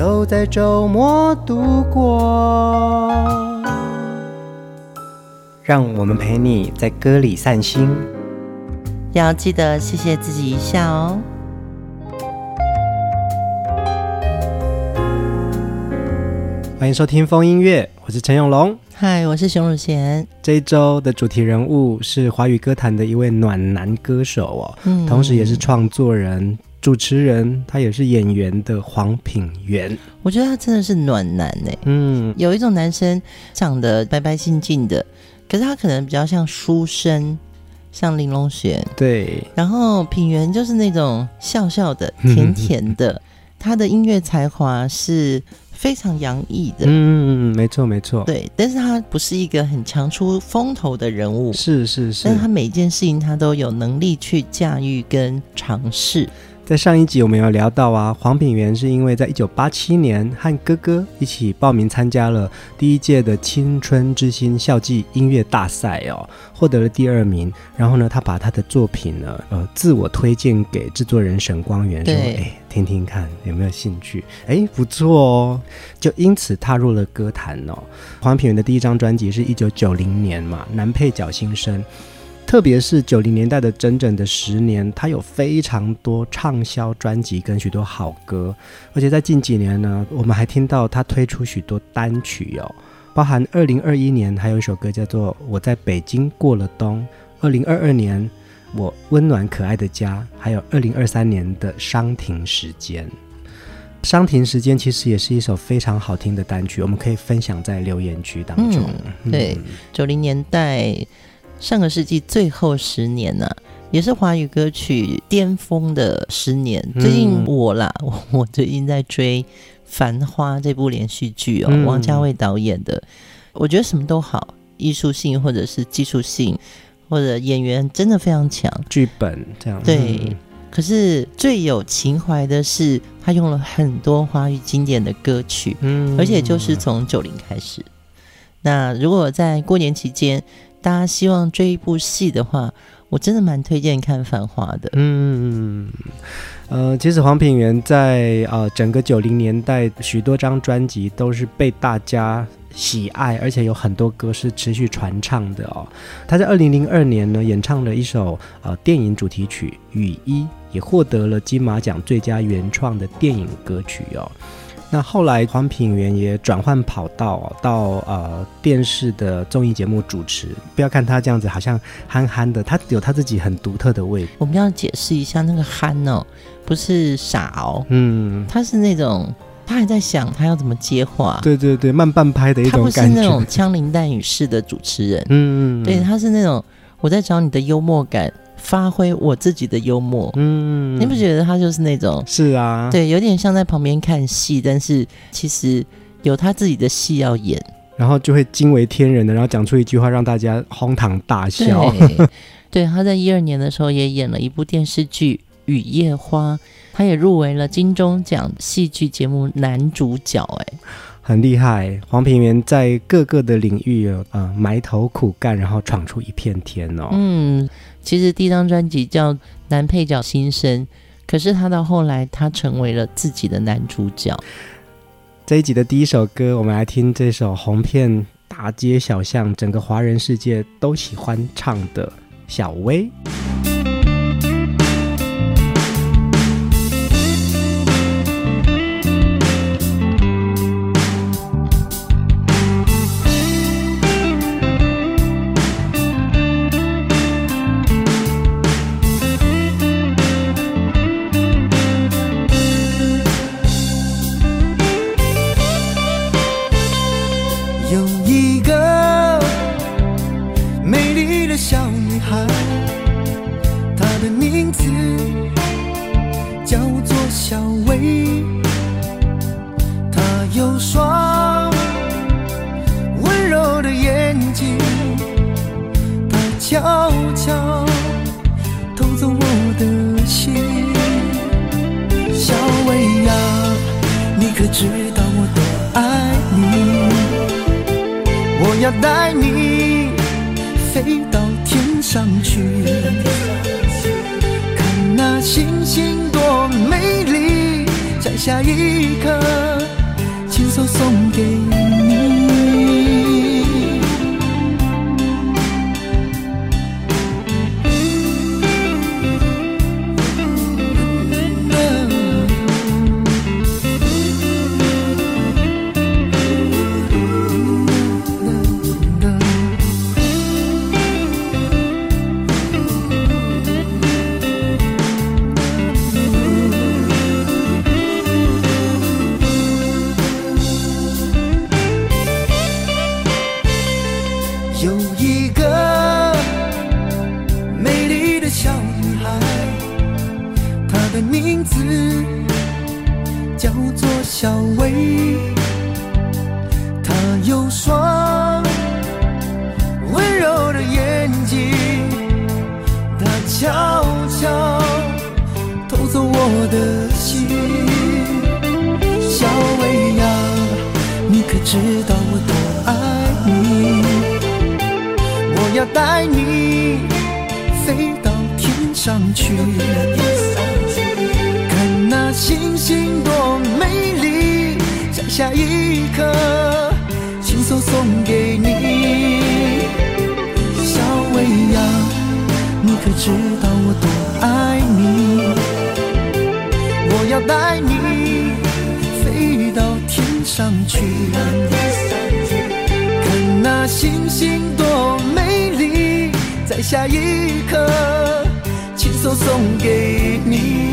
都在周末度过，让我们陪你在歌里散心，要记得谢谢自己一下哦。欢迎收听风音乐，我是陈永龙，嗨，我是熊汝贤。这一周的主题人物是华语歌坛的一位暖男歌手哦，嗯，同时也是创作人。主持人，他也是演员的黄品源，我觉得他真的是暖男哎。嗯，有一种男生长得白白净净的，可是他可能比较像书生，像玲珑璇。对，然后品源就是那种笑笑的、甜甜的，他的音乐才华是非常洋溢的。嗯，没错没错。对，但是他不是一个很强出风头的人物。是是是，但是他每件事情他都有能力去驾驭跟尝试。在上一集我们有聊到啊，黄品源是因为在一九八七年和哥哥一起报名参加了第一届的青春之星校际音乐大赛哦，获得了第二名。然后呢，他把他的作品呢，呃，自我推荐给制作人沈光源，说：“哎，听听看有没有兴趣？哎，不错哦。”就因此踏入了歌坛哦。黄品源的第一张专辑是一九九零年嘛，《男配角新生》。特别是九零年代的整整的十年，他有非常多畅销专辑跟许多好歌，而且在近几年呢，我们还听到他推出许多单曲哦，包含二零二一年还有一首歌叫做《我在北京过了冬》，二零二二年我温暖可爱的家，还有二零二三年的《伤停时间》。《伤停时间》其实也是一首非常好听的单曲，我们可以分享在留言区当中。嗯、对，九零年代。上个世纪最后十年呢、啊，也是华语歌曲巅峰的十年。最近我啦，我、嗯、我最近在追《繁花》这部连续剧哦，嗯、王家卫导演的。我觉得什么都好，艺术性或者是技术性，或者演员真的非常强，剧本这样。对，嗯、可是最有情怀的是他用了很多华语经典的歌曲，嗯，而且就是从九零开始。那如果在过年期间，大家希望追一部戏的话，我真的蛮推荐看《繁花》的。嗯，呃，其实黄品源在呃整个九零年代许多张专辑都是被大家喜爱，而且有很多歌是持续传唱的哦。他在二零零二年呢演唱了一首呃电影主题曲《雨衣》，也获得了金马奖最佳原创的电影歌曲哦。那后来黄品源也转换跑道到呃电视的综艺节目主持。不要看他这样子，好像憨憨的，他有他自己很独特的味。我们要解释一下，那个憨哦，不是傻哦，嗯，他是那种他还在想他要怎么接话，对对对，慢半拍的一种感觉。他不是那种枪林弹雨式的主持人，嗯，对，他是那种我在找你的幽默感。发挥我自己的幽默，嗯，你不觉得他就是那种？是啊，对，有点像在旁边看戏，但是其实有他自己的戏要演，然后就会惊为天人的，然后讲出一句话让大家哄堂大笑。对，对，他在一二年的时候也演了一部电视剧《雨夜花》，他也入围了金钟奖戏剧节目男主角，哎。很厉害，黄品源在各个的领域啊、呃、埋头苦干，然后闯出一片天哦。嗯，其实第一张专辑叫《男配角新生》，可是他到后来他成为了自己的男主角。这一集的第一首歌，我们来听这首红遍大街小巷，整个华人世界都喜欢唱的《小薇》。带你飞到天上去看那星星多美丽摘下一颗亲手送给你？小薇呀你可知道我多爱你？我要带你飞到天上去看那星星多摘下一颗亲手送给你。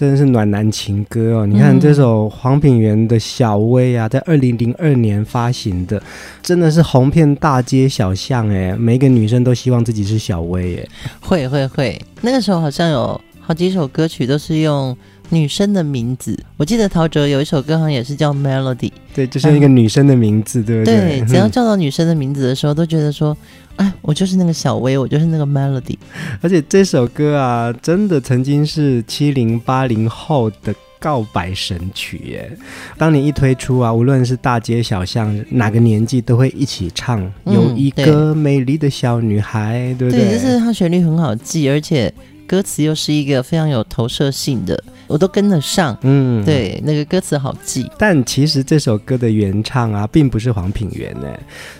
真的是暖男情歌哦！你看这首黄品源的《小薇》啊，在二零零二年发行的，真的是红遍大街小巷哎！每一个女生都希望自己是小薇哎。会会会，那个时候好像有好几首歌曲都是用女生的名字。我记得陶喆有一首歌好像也是叫 Melody，对，就是一个女生的名字，嗯、对不对？对，只要叫到女生的名字的时候，都觉得说。哎，我就是那个小薇，我就是那个 Melody。而且这首歌啊，真的曾经是七零八零后的告白神曲耶！当年一推出啊，无论是大街小巷，哪个年纪都会一起唱。嗯、有一个美丽的小女孩，对不对？对，就是它旋律很好记，而且歌词又是一个非常有投射性的。我都跟得上，嗯，对，那个歌词好记。但其实这首歌的原唱啊，并不是黄品源呢，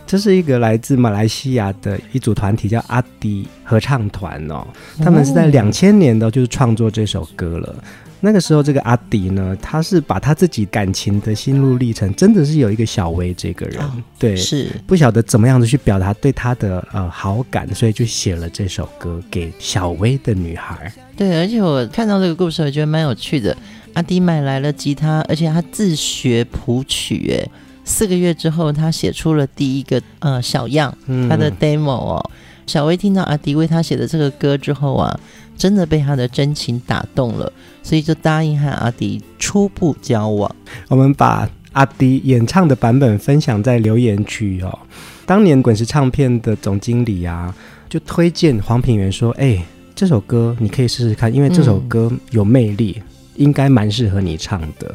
这是一个来自马来西亚的一组团体，叫阿迪合唱团哦。他们是在两千年的，就是创作这首歌了。那个时候，这个阿迪呢，他是把他自己感情的心路历程，真的是有一个小薇这个人，哦、对，是不晓得怎么样子去表达对他的呃好感，所以就写了这首歌给小薇的女孩。对，而且我看到这个故事，我觉得蛮有趣的。阿迪买来了吉他，而且他自学谱曲，哎，四个月之后，他写出了第一个呃小样，他的 demo 哦。嗯、小薇听到阿迪为他写的这个歌之后啊。真的被他的真情打动了，所以就答应和阿迪初步交往。我们把阿迪演唱的版本分享在留言区哦。当年滚石唱片的总经理啊，就推荐黄品源说：“哎，这首歌你可以试试看，因为这首歌有魅力，嗯、应该蛮适合你唱的。”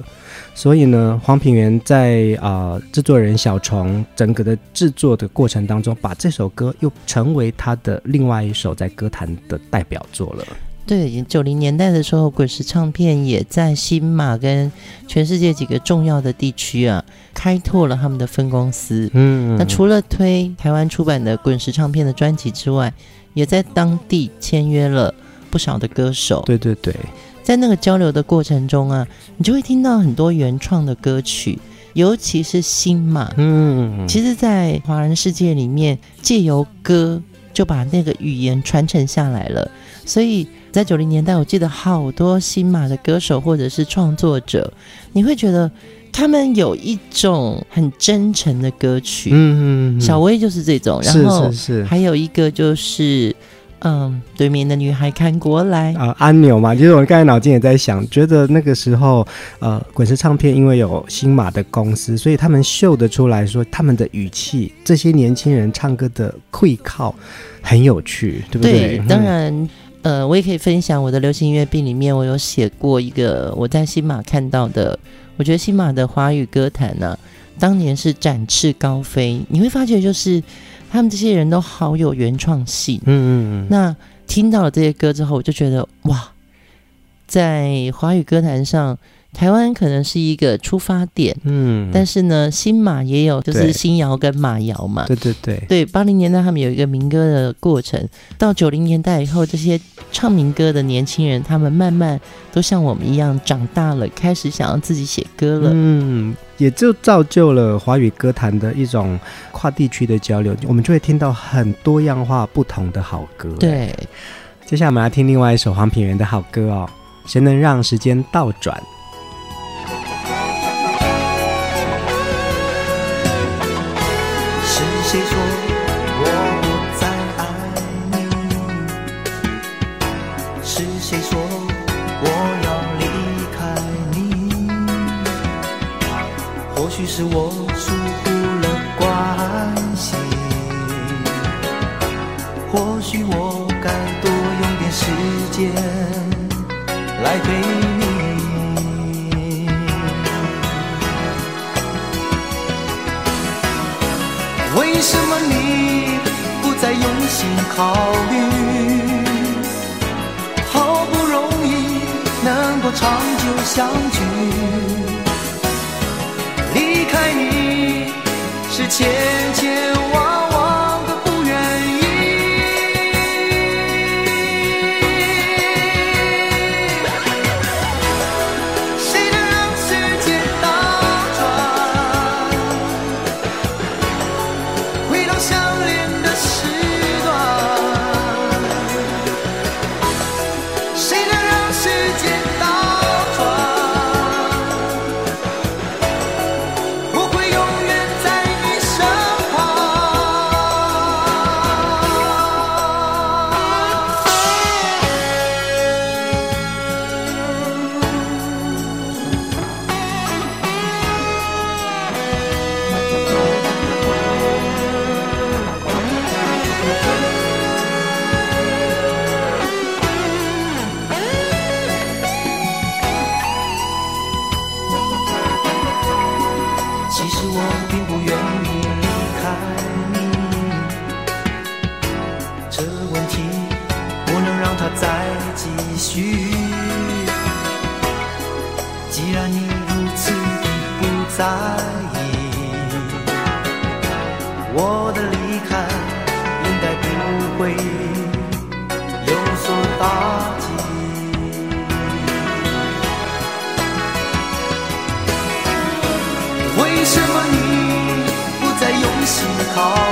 所以呢，黄品源在啊制作人小虫整个的制作的过程当中，把这首歌又成为他的另外一首在歌坛的代表作了。对，九零年代的时候，滚石唱片也在新马跟全世界几个重要的地区啊，开拓了他们的分公司。嗯，那除了推台湾出版的滚石唱片的专辑之外，也在当地签约了不少的歌手。对对对。在那个交流的过程中啊，你就会听到很多原创的歌曲，尤其是新马。嗯，其实，在华人世界里面，借由歌就把那个语言传承下来了。所以在九零年代，我记得好多新马的歌手或者是创作者，你会觉得他们有一种很真诚的歌曲。嗯嗯，小薇就是这种，然后还有一个就是。嗯，对面的女孩看过来啊、呃，安钮嘛，其实我刚才脑筋也在想，觉得那个时候，呃，滚石唱片因为有新马的公司，所以他们秀得出来说他们的语气，这些年轻人唱歌的会靠很有趣，对不对？对，当然，呃，我也可以分享我的流行音乐病里面，我有写过一个我在新马看到的，我觉得新马的华语歌坛呢、啊，当年是展翅高飞，你会发觉就是。他们这些人都好有原创性，嗯嗯嗯。那听到了这些歌之后，我就觉得哇，在华语歌坛上。台湾可能是一个出发点，嗯，但是呢，新马也有，就是新谣跟马谣嘛，对对对，对，八零年代他们有一个民歌的过程，到九零年代以后，这些唱民歌的年轻人，他们慢慢都像我们一样长大了，开始想要自己写歌了，嗯，也就造就了华语歌坛的一种跨地区的交流，我们就会听到很多样化不同的好歌。对，接下来我们来听另外一首黄品源的好歌哦，谁能让时间倒转？谁说我不再爱你？是谁说我要离开你？或许是我。长久相聚。离开你是千千万为什么你不再用心好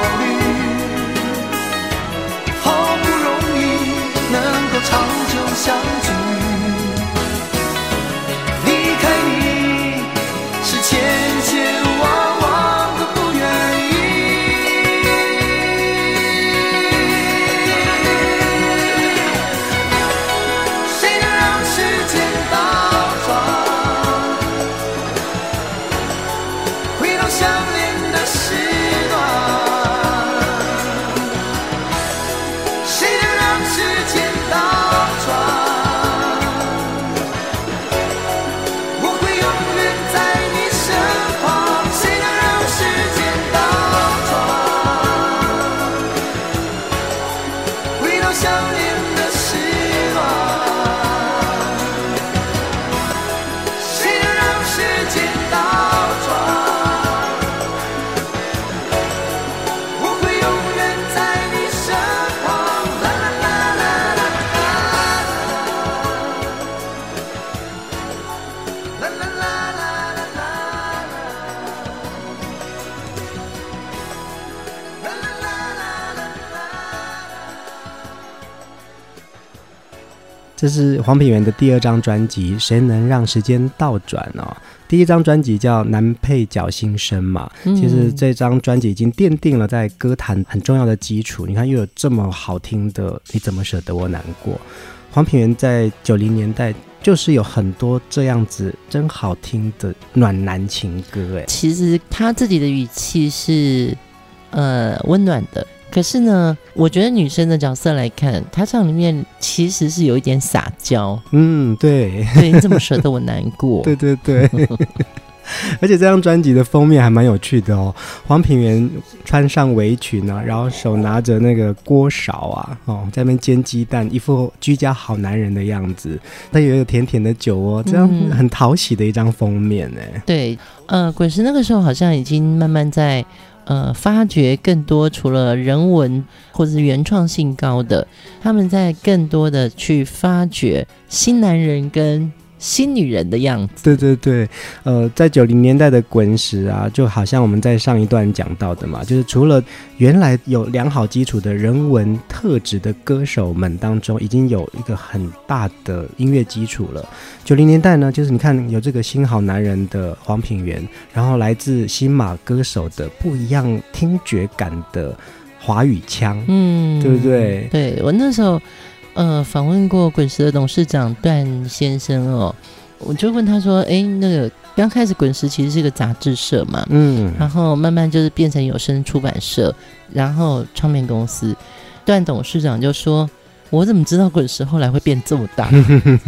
这是黄品源的第二张专辑《谁能让时间倒转》哦。第一张专辑叫《男配角新生》嘛，嗯、其实这张专辑已经奠定了在歌坛很重要的基础。你看，又有这么好听的，你怎么舍得我难过？黄品源在九零年代就是有很多这样子真好听的暖男情歌，哎，其实他自己的语气是呃温暖的，可是呢，我觉得女生的角色来看，他唱里面其实是有一点撒娇，嗯，对，对，你怎么舍得我难过？对对对。而且这张专辑的封面还蛮有趣的哦，黄品源穿上围裙啊，然后手拿着那个锅勺啊，哦，在那边煎鸡蛋，一副居家好男人的样子。他也有甜甜的酒窝，这样很讨喜的一张封面呢。对，呃，滚石那个时候好像已经慢慢在呃发掘更多除了人文或者是原创性高的，他们在更多的去发掘新男人跟。新女人的样子，对对对，呃，在九零年代的滚石啊，就好像我们在上一段讲到的嘛，就是除了原来有良好基础的人文特质的歌手们当中，已经有一个很大的音乐基础了。九零年代呢，就是你看有这个新好男人的黄品源，然后来自新马歌手的不一样听觉感的华语腔，嗯，对不对？对，我那时候。呃，访问过滚石的董事长段先生哦，我就问他说：“哎，那个刚开始滚石其实是个杂志社嘛，嗯，然后慢慢就是变成有声出版社，然后唱片公司。”段董事长就说：“我怎么知道滚石后来会变这么大？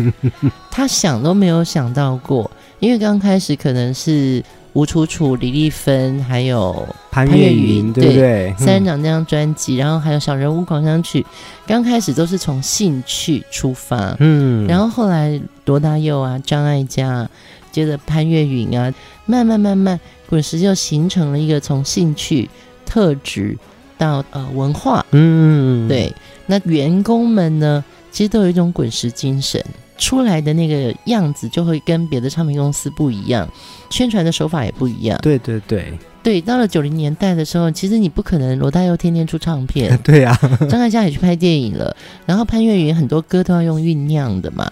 他想都没有想到过，因为刚开始可能是。”吴楚楚、李丽芬，还有潘越云，对不对？三人长那张专辑，嗯、然后还有小人物狂想曲，刚开始都是从兴趣出发，嗯，然后后来罗大佑啊、张艾嘉，接着潘越云啊，慢慢慢慢，滚石就形成了一个从兴趣特质到呃文化，嗯，对，那员工们呢，其实都有一种滚石精神。出来的那个样子就会跟别的唱片公司不一样，宣传的手法也不一样。对对对对，到了九零年代的时候，其实你不可能罗大佑天天出唱片，对呀、啊，张艾嘉也去拍电影了，然后潘越云很多歌都要用酝酿的嘛，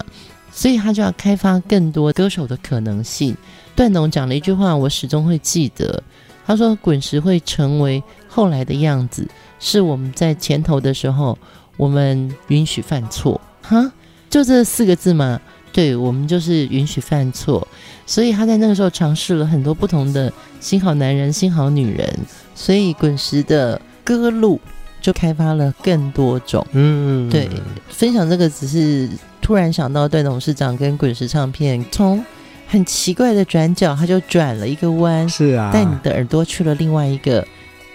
所以他就要开发更多歌手的可能性。段农讲了一句话，我始终会记得，他说：“滚石会成为后来的样子，是我们在前头的时候，我们允许犯错。”哈。就这四个字嘛，对，我们就是允许犯错，所以他在那个时候尝试了很多不同的新好男人、新好女人，所以滚石的歌路就开发了更多种。嗯，对，分享这个只是突然想到段董事长跟滚石唱片从很奇怪的转角，他就转了一个弯，是啊，带你的耳朵去了另外一个。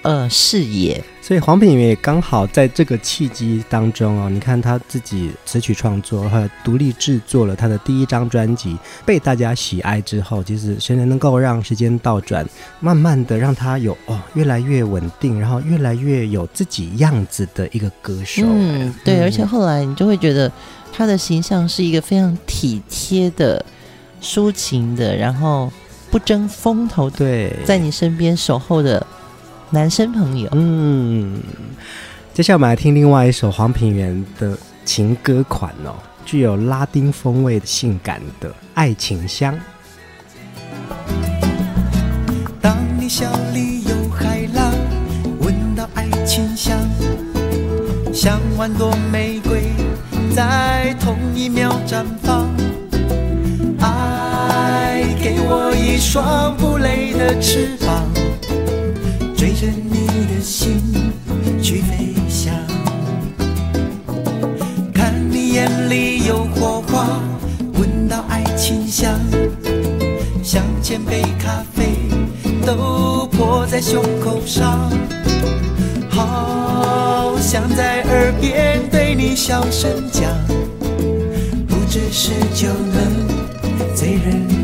呃，视野，所以黄品源也刚好在这个契机当中哦。你看他自己词曲创作和独立制作了他的第一张专辑，被大家喜爱之后，其实谁能够让时间倒转，慢慢的让他有哦越来越稳定，然后越来越有自己样子的一个歌手。嗯，对，嗯、而且后来你就会觉得他的形象是一个非常体贴的、抒情的，然后不争风头，对，在你身边守候的。男生朋友，嗯，接下来我们来听另外一首黄品源的情歌款哦，具有拉丁风味的性感的爱情香。当你笑里有海浪，闻到爱情香，像万朵玫瑰在同一秒绽放。爱给我一双不累的翅膀。着你的心去飞翔，看你眼里有火花，闻到爱情香，像千杯咖啡都泼在胸口上，好想在耳边对你小声讲，不只是酒能醉人。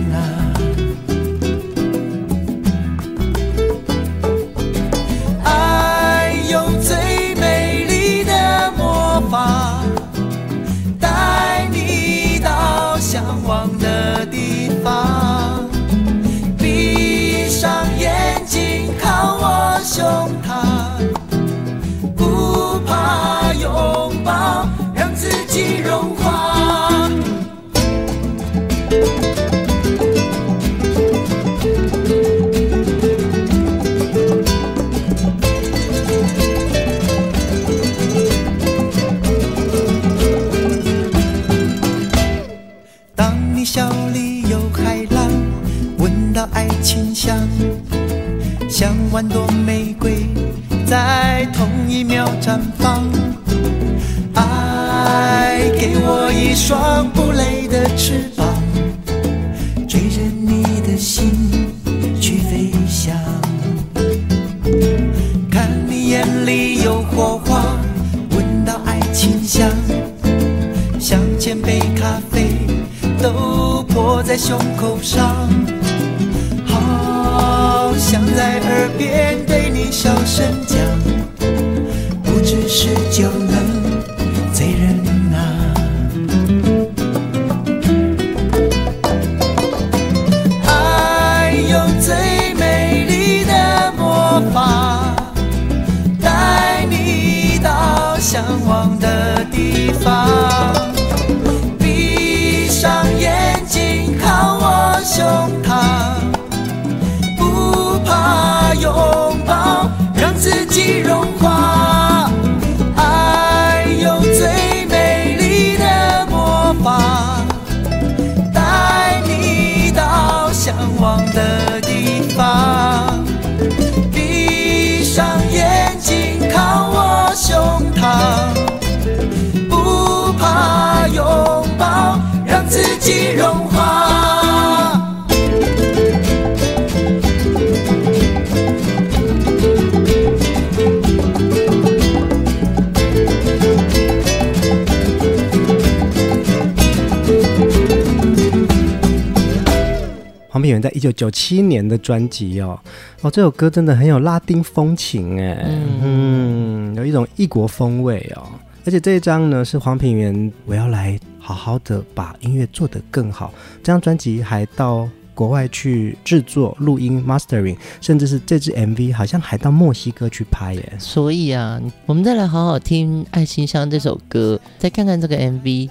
在一九九七年的专辑哦，哦，这首歌真的很有拉丁风情哎，嗯，嗯，有一种异国风味哦。而且这一张呢是黄品源，我要来好好的把音乐做得更好。这张专辑还到国外去制作、录音、mastering，甚至是这支 MV 好像还到墨西哥去拍耶。所以啊，我们再来好好听《爱情香》这首歌，再看看这个 MV。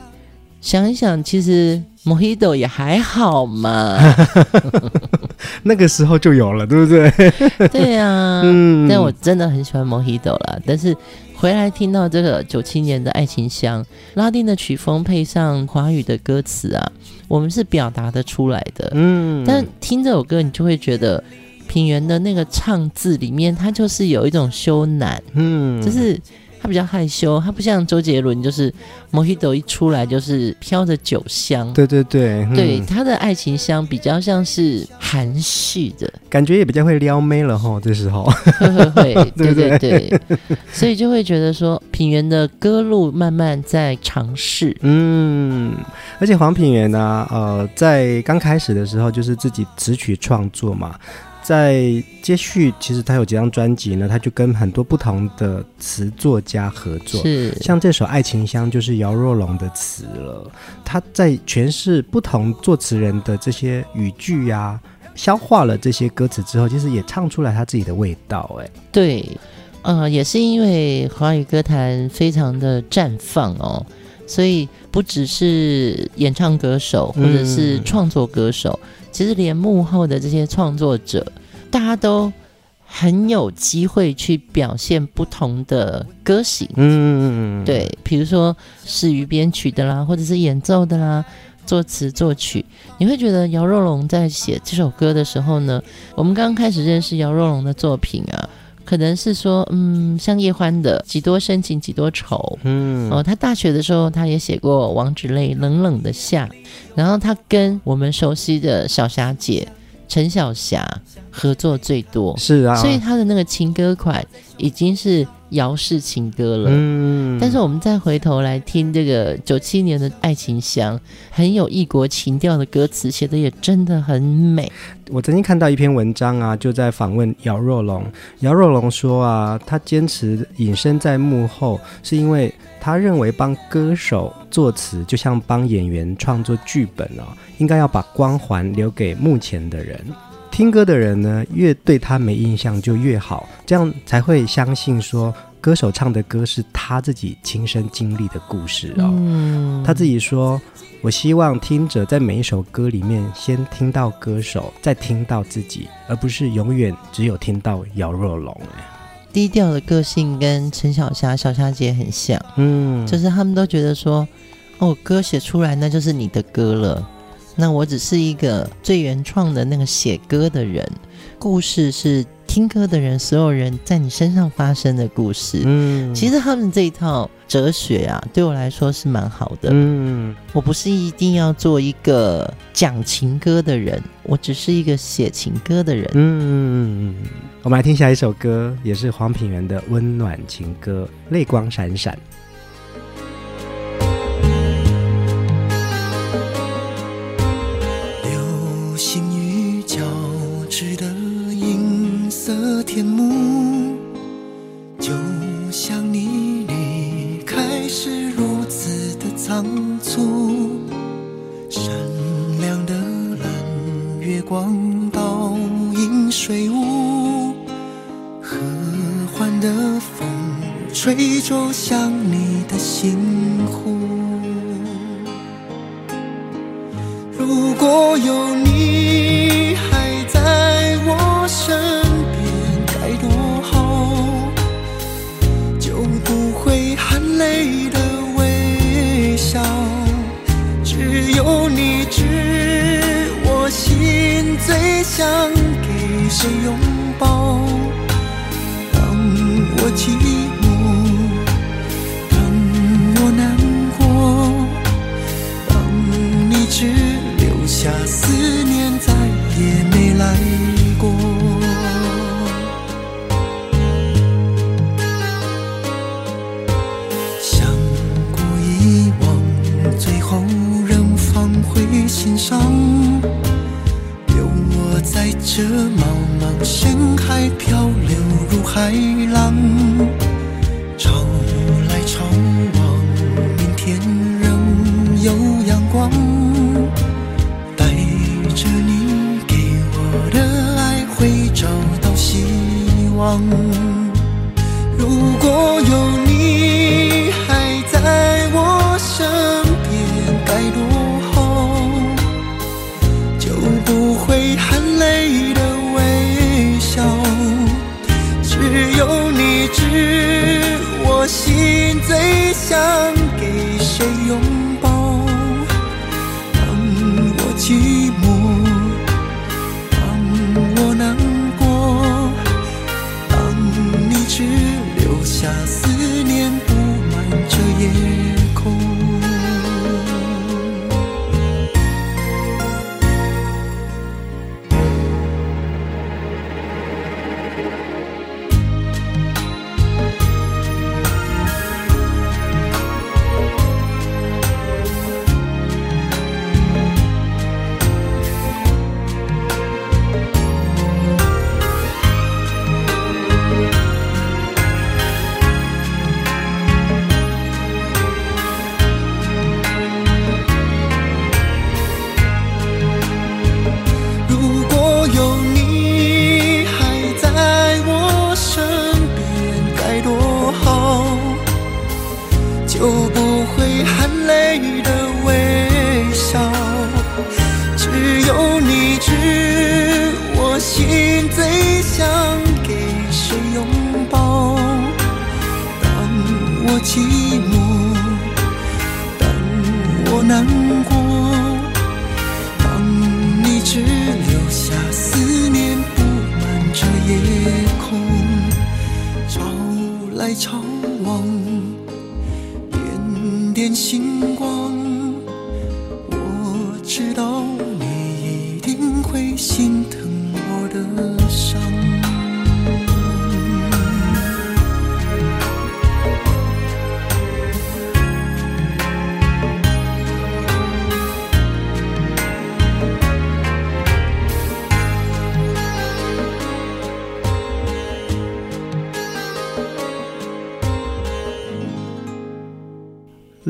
想一想，其实 Mojito 也还好嘛，那个时候就有了，对不对？对呀、啊，嗯，但我真的很喜欢 Mojito 啦。但是回来听到这个九七年的爱情香，拉丁的曲风配上华语的歌词啊，我们是表达得出来的。嗯，但听这首歌，你就会觉得平原的那个唱字里面，它就是有一种羞赧，嗯，就是。他比较害羞，他不像周杰伦，就是 Mojito 一出来就是飘着酒香。对对对，嗯、对，他的爱情香比较像是含蓄的感觉，也比较会撩妹了哈。这时候，会会会，对对对，所以就会觉得说，品源的歌路慢慢在尝试。嗯，而且黄品源呢、啊，呃，在刚开始的时候就是自己词曲创作嘛。在接续，其实他有几张专辑呢，他就跟很多不同的词作家合作，是像这首《爱情香》就是姚若龙的词了。他在诠释不同作词人的这些语句呀、啊，消化了这些歌词之后，其实也唱出来他自己的味道。哎，对，呃，也是因为华语歌坛非常的绽放哦，所以不只是演唱歌手或者是创作歌手。嗯其实连幕后的这些创作者，大家都很有机会去表现不同的歌型。嗯，嗯,嗯对，比如说是于编曲的啦，或者是演奏的啦，作词作曲，你会觉得姚若龙在写这首歌的时候呢，我们刚刚开始认识姚若龙的作品啊。可能是说，嗯，像叶欢的《几多深情几多愁》，嗯，哦，他大学的时候他也写过王芷泪《冷冷的夏》，然后他跟我们熟悉的小霞姐陈小霞合作最多，是啊，所以他的那个情歌款已经是。姚氏情歌了，嗯，但是我们再回头来听这个九七年的《爱情香》，很有异国情调的歌词，写的也真的很美。我曾经看到一篇文章啊，就在访问姚若龙。姚若龙说啊，他坚持隐身在幕后，是因为他认为帮歌手作词，就像帮演员创作剧本哦，应该要把光环留给幕前的人。听歌的人呢，越对他没印象就越好，这样才会相信说歌手唱的歌是他自己亲身经历的故事哦。嗯，他自己说：“我希望听者在每一首歌里面先听到歌手，再听到自己，而不是永远只有听到姚若龙。”低调的个性跟陈小霞、小霞姐很像，嗯，就是他们都觉得说：“哦，歌写出来那就是你的歌了。”那我只是一个最原创的那个写歌的人，故事是听歌的人，所有人在你身上发生的故事。嗯，其实他们这一套哲学啊，对我来说是蛮好的。嗯，我不是一定要做一个讲情歌的人，我只是一个写情歌的人。嗯我们来听下一首歌，也是黄品源的温暖情歌《泪光闪闪》。茫茫深海漂流如海浪，潮来潮往，明天仍有阳光，带着你给我的爱会找到希望。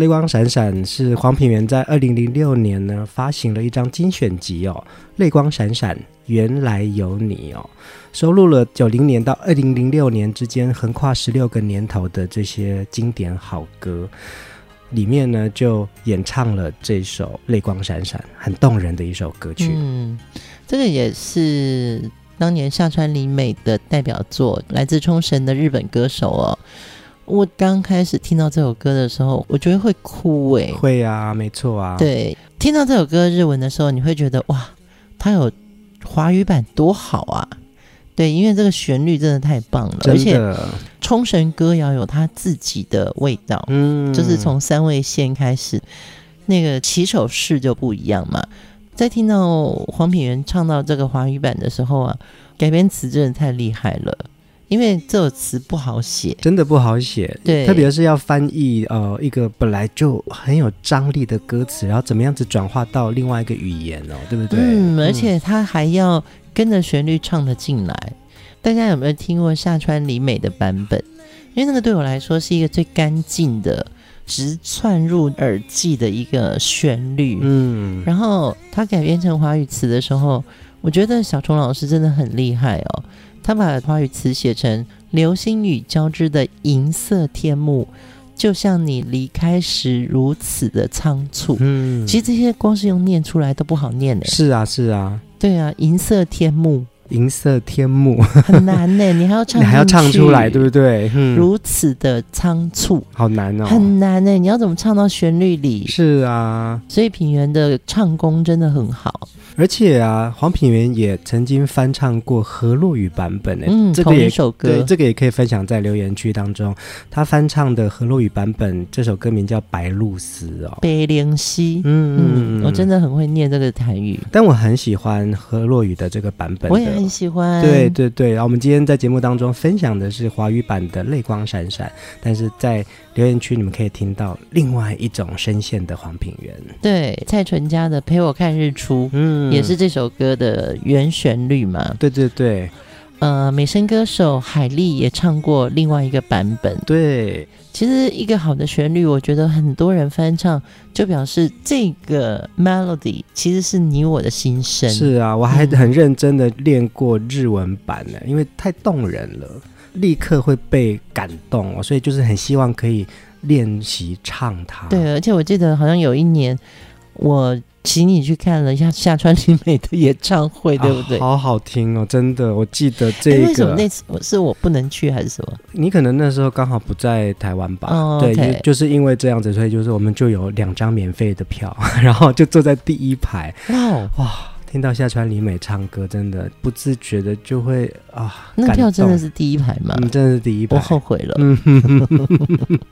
泪光闪闪是黄品源在二零零六年呢发行了一张精选集哦，泪光闪闪，原来有你哦，收录了九零年到二零零六年之间横跨十六个年头的这些经典好歌，里面呢就演唱了这首泪光闪闪，很动人的一首歌曲。嗯，这个也是当年夏川里美的代表作，来自冲绳的日本歌手哦。我刚开始听到这首歌的时候，我觉得会哭诶、欸，会啊，没错啊。对，听到这首歌日文的时候，你会觉得哇，它有华语版多好啊！对，因为这个旋律真的太棒了，而且冲绳歌谣有它自己的味道，嗯，就是从三味线开始，那个起手式就不一样嘛。在听到黄品源唱到这个华语版的时候啊，改编词真的太厉害了。因为这首词不好写，真的不好写。对，特别是要翻译呃一个本来就很有张力的歌词，然后怎么样子转化到另外一个语言哦，对不对？嗯，而且他还要跟着旋律唱得进来。嗯、大家有没有听过下川里美的版本？因为那个对我来说是一个最干净的、直窜入耳际的一个旋律。嗯，然后他改编成华语词的时候，我觉得小虫老师真的很厉害哦。他把华语词写成流星雨交织的银色天幕，就像你离开时如此的仓促。嗯，其实这些光是用念出来都不好念的。是啊，是啊，对啊，银色天幕，银色天幕。很难呢，你还要唱，你还要唱出来，对不对？嗯，如此的仓促，好难哦，很难呢，你要怎么唱到旋律里？是啊，所以品源的唱功真的很好。而且啊，黄品源也曾经翻唱过何洛雨版本诶，嗯，这个也同一首歌，对，这个也可以分享在留言区当中。他翻唱的何洛雨版本，这首歌名叫《白露丝》哦，白灵溪，嗯嗯，我真的很会念这个台语，但我很喜欢何洛雨的这个版本，我也很喜欢。对对对，然后我们今天在节目当中分享的是华语版的《泪光闪闪》，但是在留言区你们可以听到另外一种声线的黄品源，对，蔡淳佳的《陪我看日出》，嗯。也是这首歌的原旋律嘛？对对对，呃，美声歌手海莉也唱过另外一个版本。对，其实一个好的旋律，我觉得很多人翻唱，就表示这个 melody 其实是你我的心声。是啊，我还很认真的练过日文版呢，嗯，因为太动人了，立刻会被感动，所以就是很希望可以练习唱它。对，而且我记得好像有一年我。请你去看了一下夏川里美的演唱会，对不对？好好听哦，真的，我记得这个。为什么那次是我不能去还是什么？你可能那时候刚好不在台湾吧？哦，对，就就是因为这样子，所以就是我们就有两张免费的票，然后就坐在第一排。哇哇！听到夏川里美唱歌，真的不自觉的就会啊，那票真的是第一排吗？嗯，真的是第一排，我后悔了。嗯，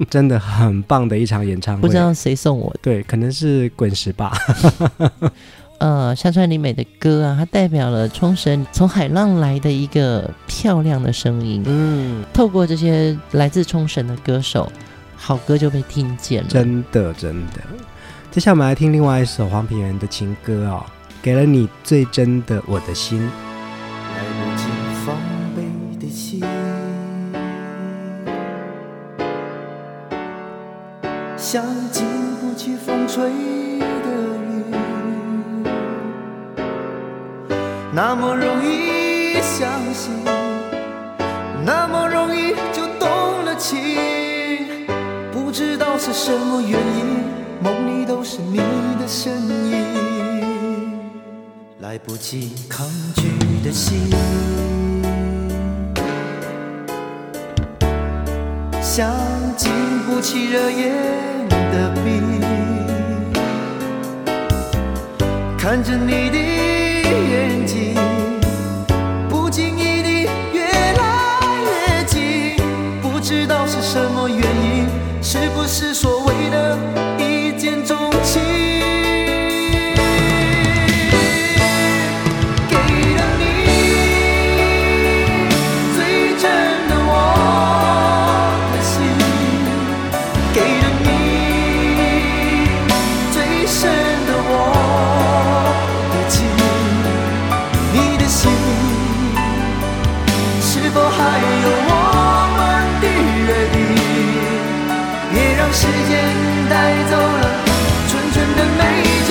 真的很棒的一场演唱会，不知道谁送我的。对，可能是滚石吧。呃，夏川里美的歌啊，它代表了冲绳从海浪来的一个漂亮的声音。嗯，透过这些来自冲绳的歌手，好歌就被听见了。真的，真的。接下来我们来听另外一首黄品源的情歌哦。给了你最真的我的心，时间带走了纯纯的美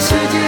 世界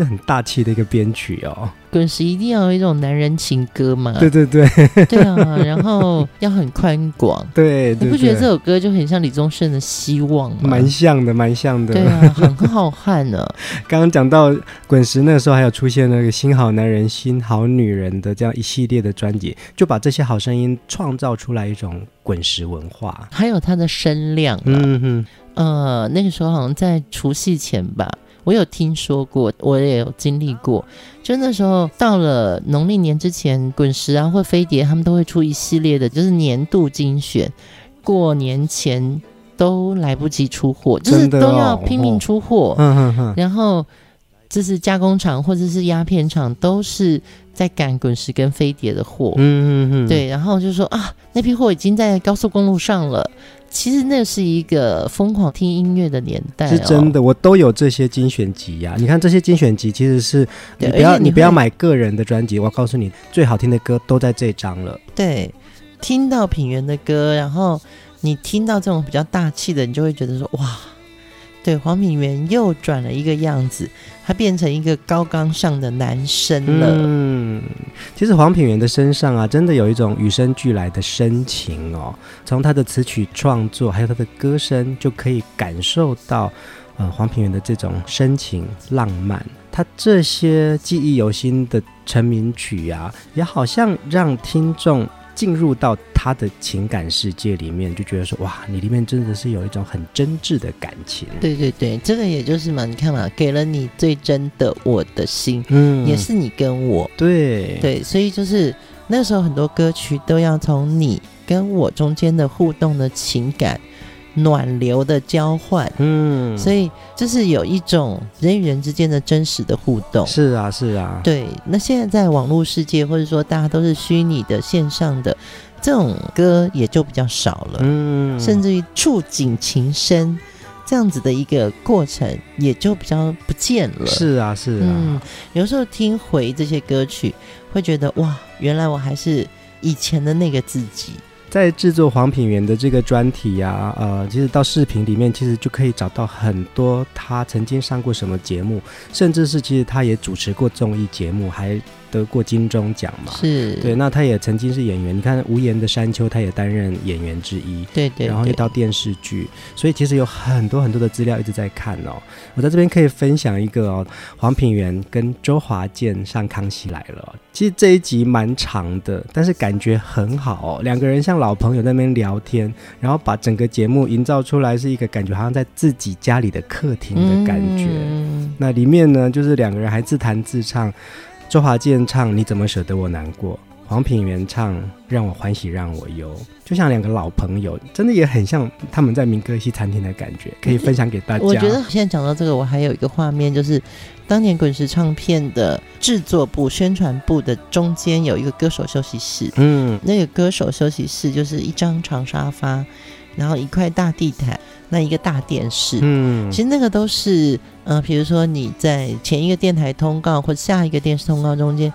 是很大气的一个编曲哦。滚石一定要有一种男人情歌嘛？对对对，对啊，然后要很宽广。对，对，你不觉得这首歌就很像李宗盛的《希望》吗？蛮像的，蛮像的。对啊，很好看呢。刚刚讲到滚石那个时候，还有出现那个《新好男人》《新好女人》的这样一系列的专辑，就把这些好声音创造出来一种滚石文化，还有它的声量啊。嗯哼，呃，那个时候好像在除夕前吧。我有听说过，我也有经历过。就那时候到了农历年之前，滚石啊或飞碟他们都会出一系列的，就是年度精选。过年前都来不及出货，就是都要拼命出货。哦、然后就是加工厂或者是鸦片厂都是在赶滚石跟飞碟的货。嗯嗯嗯。对，然后就说啊，那批货已经在高速公路上了。其实那是一个疯狂听音乐的年代。哦，是真的，我都有这些精选集呀，啊。你看这些精选集，其实是你不要你，你不要买个人的专辑，我告诉你，最好听的歌都在这张了。对，听到品源的歌，然后你听到这种比较大气的，你就会觉得说哇。对，黄品源又转了一个样子，他变成一个高岗上的男生了。嗯，其实黄品源的身上啊，真的有一种与生俱来的深情哦。从他的词曲创作，还有他的歌声，就可以感受到，呃，黄品源的这种深情浪漫。他这些记忆犹新的成名曲啊，也好像让听众。进入到他的情感世界里面，就觉得说哇，你里面真的是有一种很真挚的感情。对对对，这个也就是嘛，你看嘛，给了你最真的我的心，嗯，也是你跟我，对对，所以就是那时候很多歌曲都要从你跟我中间的互动的情感。暖流的交换，嗯，所以就是有一种人与人之间的真实的互动。是啊，是啊，对。那现在在网络世界，或者说大家都是虚拟的线上的这种歌，也就比较少了。嗯，甚至于触景情深这样子的一个过程，也就比较不见了。是啊，是啊。嗯，有时候听回这些歌曲，会觉得哇，原来我还是以前的那个自己。在制作黄品源的这个专题呀、呃，其实到视频里面，其实就可以找到很多他曾经上过什么节目，甚至是其实他也主持过综艺节目，还。得过金钟奖嘛？是对，那他也曾经是演员。你看《无言的山丘》，他也担任演员之一。对，对对，然后又到电视剧，所以其实有很多很多的资料一直在看哦。我在这边可以分享一个哦，黄品源跟周华健上《康熙来了》。其实这一集蛮长的，但是感觉很好哦。两个人像老朋友在那边聊天，然后把整个节目营造出来是一个感觉，好像在自己家里的客厅的感觉。嗯、那里面呢，就是两个人还自弹自唱。周华健唱《你怎么舍得我难过》，黄品源唱《让我欢喜让我忧》，就像两个老朋友，真的也很像他们在民歌西餐厅的感觉，可以分享给大家。我觉得现在讲到这个，我还有一个画面，就是当年滚石唱片的制作部、宣传部的中间有一个歌手休息室，嗯，那个歌手休息室就是一张长沙发，然后一块大地毯。那一个大电视，嗯，其实那个都是，呃，比如说你在前一个电台通告或下一个电视通告中间，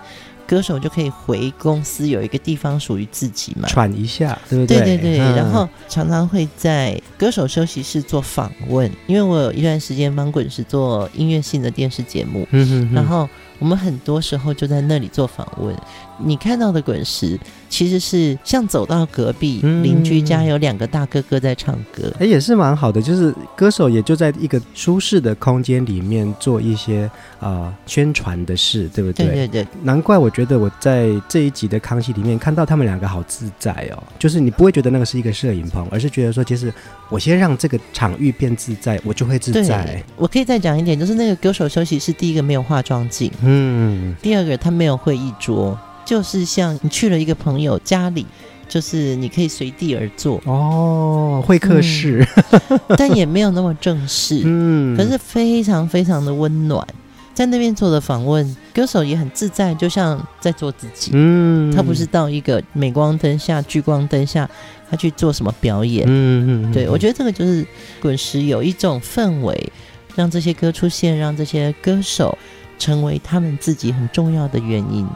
歌手就可以回公司有一个地方属于自己嘛，喘一下，对不对？对对对，嗯、然后常常会在歌手休息室做访问，因为我有一段时间帮滚石做音乐性的电视节目，嗯哼哼，然后。我们很多时候就在那里做访问，你看到的滚石其实是像走到隔壁邻居家有两个大哥哥在唱歌，哎、嗯，也是蛮好的，就是歌手也就在一个舒适的空间里面做一些呃宣传的事，对不对？对对对，难怪我觉得我在这一集的康熙里面看到他们两个好自在哦，就是你不会觉得那个是一个摄影棚，而是觉得说，其实我先让这个场域变自在，我就会自在。我可以再讲一点，就是那个歌手休息室第一个没有化妆镜。嗯，第二个他没有会议桌，就是像你去了一个朋友家里，就是你可以随地而坐。哦，会客室，嗯，但也没有那么正式，嗯，可是非常非常的温暖，在那边做的访问，歌手也很自在，就像在做自己，嗯，他不是到一个镁光灯下、聚光灯下，他去做什么表演，嗯嗯，嗯，对，我觉得这个就是滚石有一种氛围，让这些歌出现，让这些歌手。成为他们自己很重要的原因。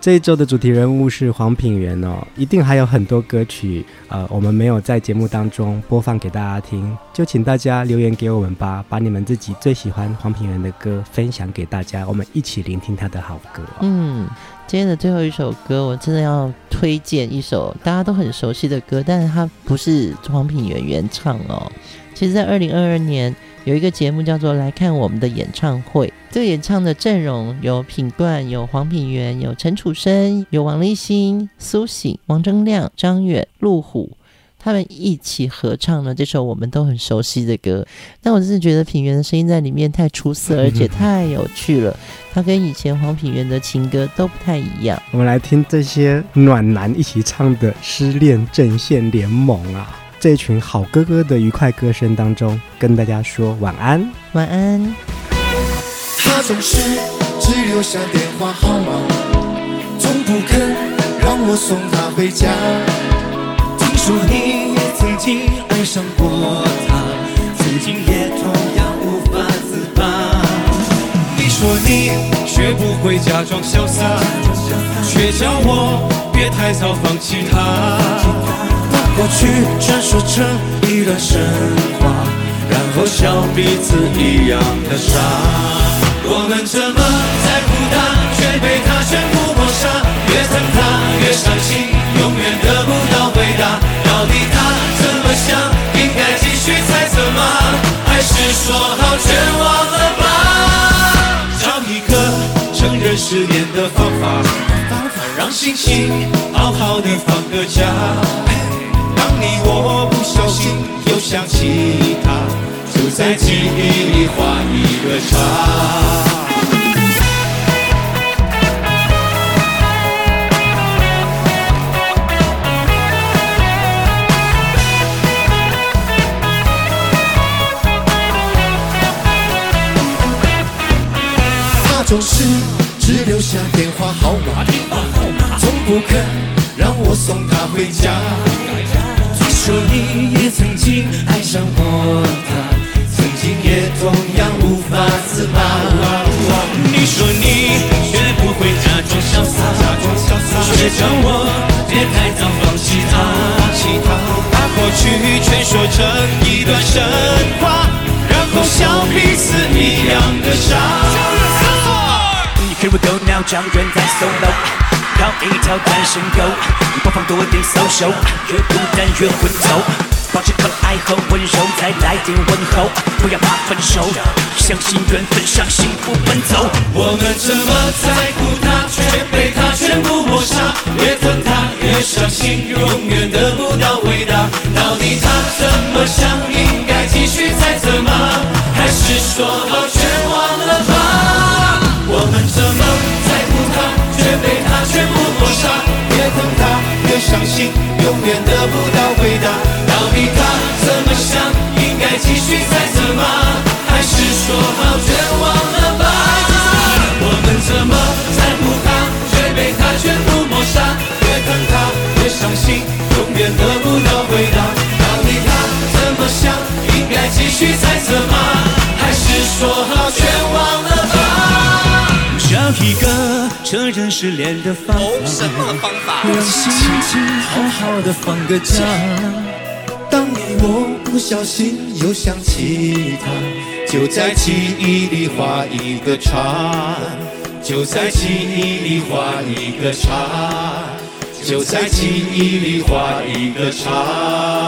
这一周的主题人物是黄品源哦，一定还有很多歌曲，呃，我们没有在节目当中播放给大家听，就请大家留言给我们吧，把你们自己最喜欢黄品源的歌分享给大家，我们一起聆听他的好歌哦。嗯，今天的最后一首歌，我真的要推荐一首大家都很熟悉的歌，但是它不是黄品源原唱哦。其实，在二零二二年。有一个节目叫做《来看我们的演唱会》，这个演唱的阵容有品冠、有黄品源、有陈楚生、有王立新、苏醒、王铮亮、张远、陆虎，他们一起合唱了这首我们都很熟悉的歌。但我真是觉得品源的声音在里面太出色，而且太有趣了。他跟以前黄品源的情歌都不太一样。我们来听这些暖男一起唱的《失恋阵线联盟》啊。这群好哥哥的愉快歌声当中，跟大家说晚安，晚安。他总是只留下电话号码，从不肯让我送他回家。说你也曾经爱上过他，曾经也同样无法自拔。你说你学不会假装潇洒，却叫我别太早放弃他。过去传说成一段神话，然后笑彼此一样的傻。我们这么在乎他，却被他全部抹杀。越疼他越伤心，永远得不到回答。说好全忘了吧？找一个承认失恋的方法，让心情好好的放个假。当你我不小心又想起他，就在记忆里画一个叉。回家。说你也曾经爱上过他，曾经也同样无法自拔。你说你学不会假装潇洒，却叫我别太早放弃他。把过去全说成一段神话，然后笑彼此一样的傻。你我头脑张远在 solo，一条单身沟，播放多点搔首越孤单越混走。保持可爱和温柔，再来点问候，不要怕分手，相信缘分，相信不奔走。我们这么在乎他，却被他全部抹杀。越疼他越伤心，永远得不到回答。到底他怎么想？应该继续猜测吗？还是说好相信永远得不到回答。到底他怎么想应该继续猜测吗还是说好绝望？的方法，什么方法？让心情好好的放个假。当你我不小心又想起他，就在记忆里画一个叉，就在记忆里画一个叉，就在记忆里画一个叉。